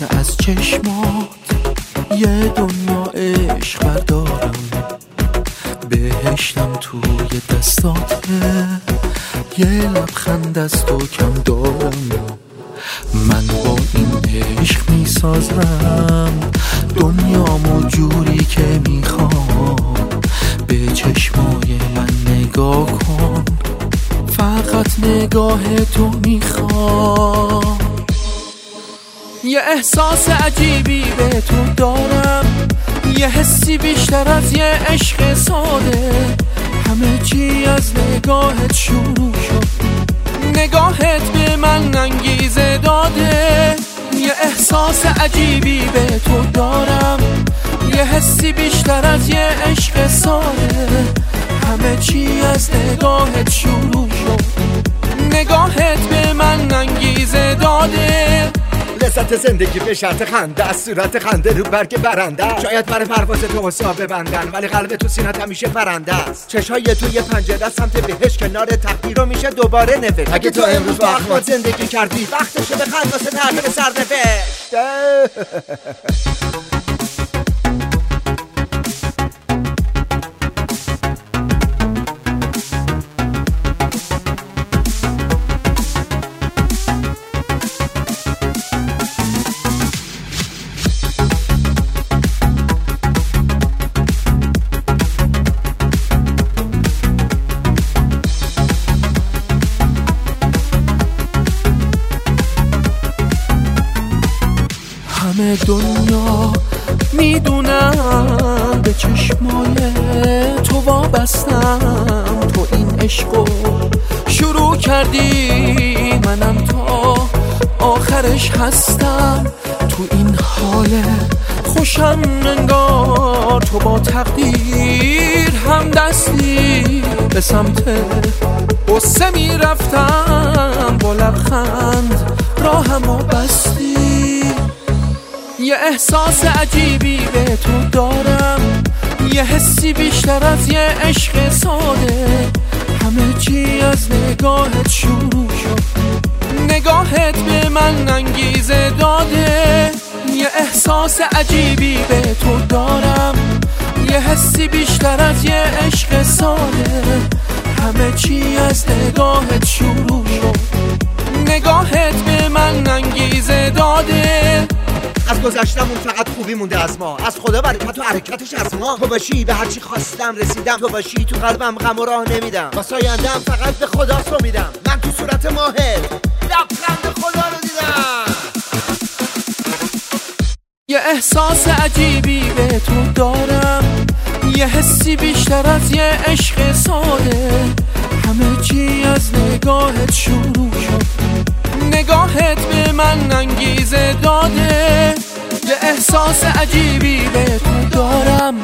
که از چشمات یه دنیا عشق بردارم. بهشتم توی دستاته یه لبخند از تو کم دارم. من با این عشق می‌سازم. دنیامو جوری که می‌خوام. به چشمای من نگاه کن. فقط نگاه تو می‌خوام. یه احساس عجیبی به تو دارم. یه حسی بیشتر از یه عشق ساده. همه چی از نگاهت شروع شد. نگاهت به من انگیزه داده. یه احساس عجیبی به تو دارم. یه حسی بیشتر از یه عشق ساده. همه چی از نگاهت شروع شد. نگاهت به من انگیزه داده. لذت زندگی به شرط خنده از صورت خنده رو برگ برنده شاید برای پرواز تو حساب ببندن ولی قلب تو سینت همیشه فرنده است. چشای تو یه پنجره از سمت بهش کنار تقدیر رو میشه دوباره نوشت. اگه تو امروز با اخمات زندگی کردی وقتشه به واسه تغییر سرنوشت همه دنیا می‌دونم به چشمای تو وابستم. تو این عشقو شروع کردی. منم تا آخرش هستم. تو این حال خوشم انگار تو با تقدیر هم دستی. به سمت قصه می‌رفتم. یه احساس عجیبی به تو دارم. یه حسی بیشتر از یه عشق ساده. همه چی از نگاهت شروع شد. نگاهت به من انگیزه داده. یه احساس عجیبی به تو دارم. یه حسی بیشتر از یه عشق ساده. همه چی از گذشتمون فقط خوبی مونده از ما. از خدا برکت و حرکتش از ما. تو باشی به هرچی خواستم رسیدم. تو باشی تو قلبم غم و راه نمیدم. واسه آیندهم فقط به خدا رو میدم. من تو صورت ماهر لبخند خدا رو دیدم. یه احساس عجیبی به تو دارم. یه حسی بیشتر از یه عشق ساده. همه چی از نگاهت شروع شد. نگاهت به من انگیزه داده. احساس عجیبی به تو دارم.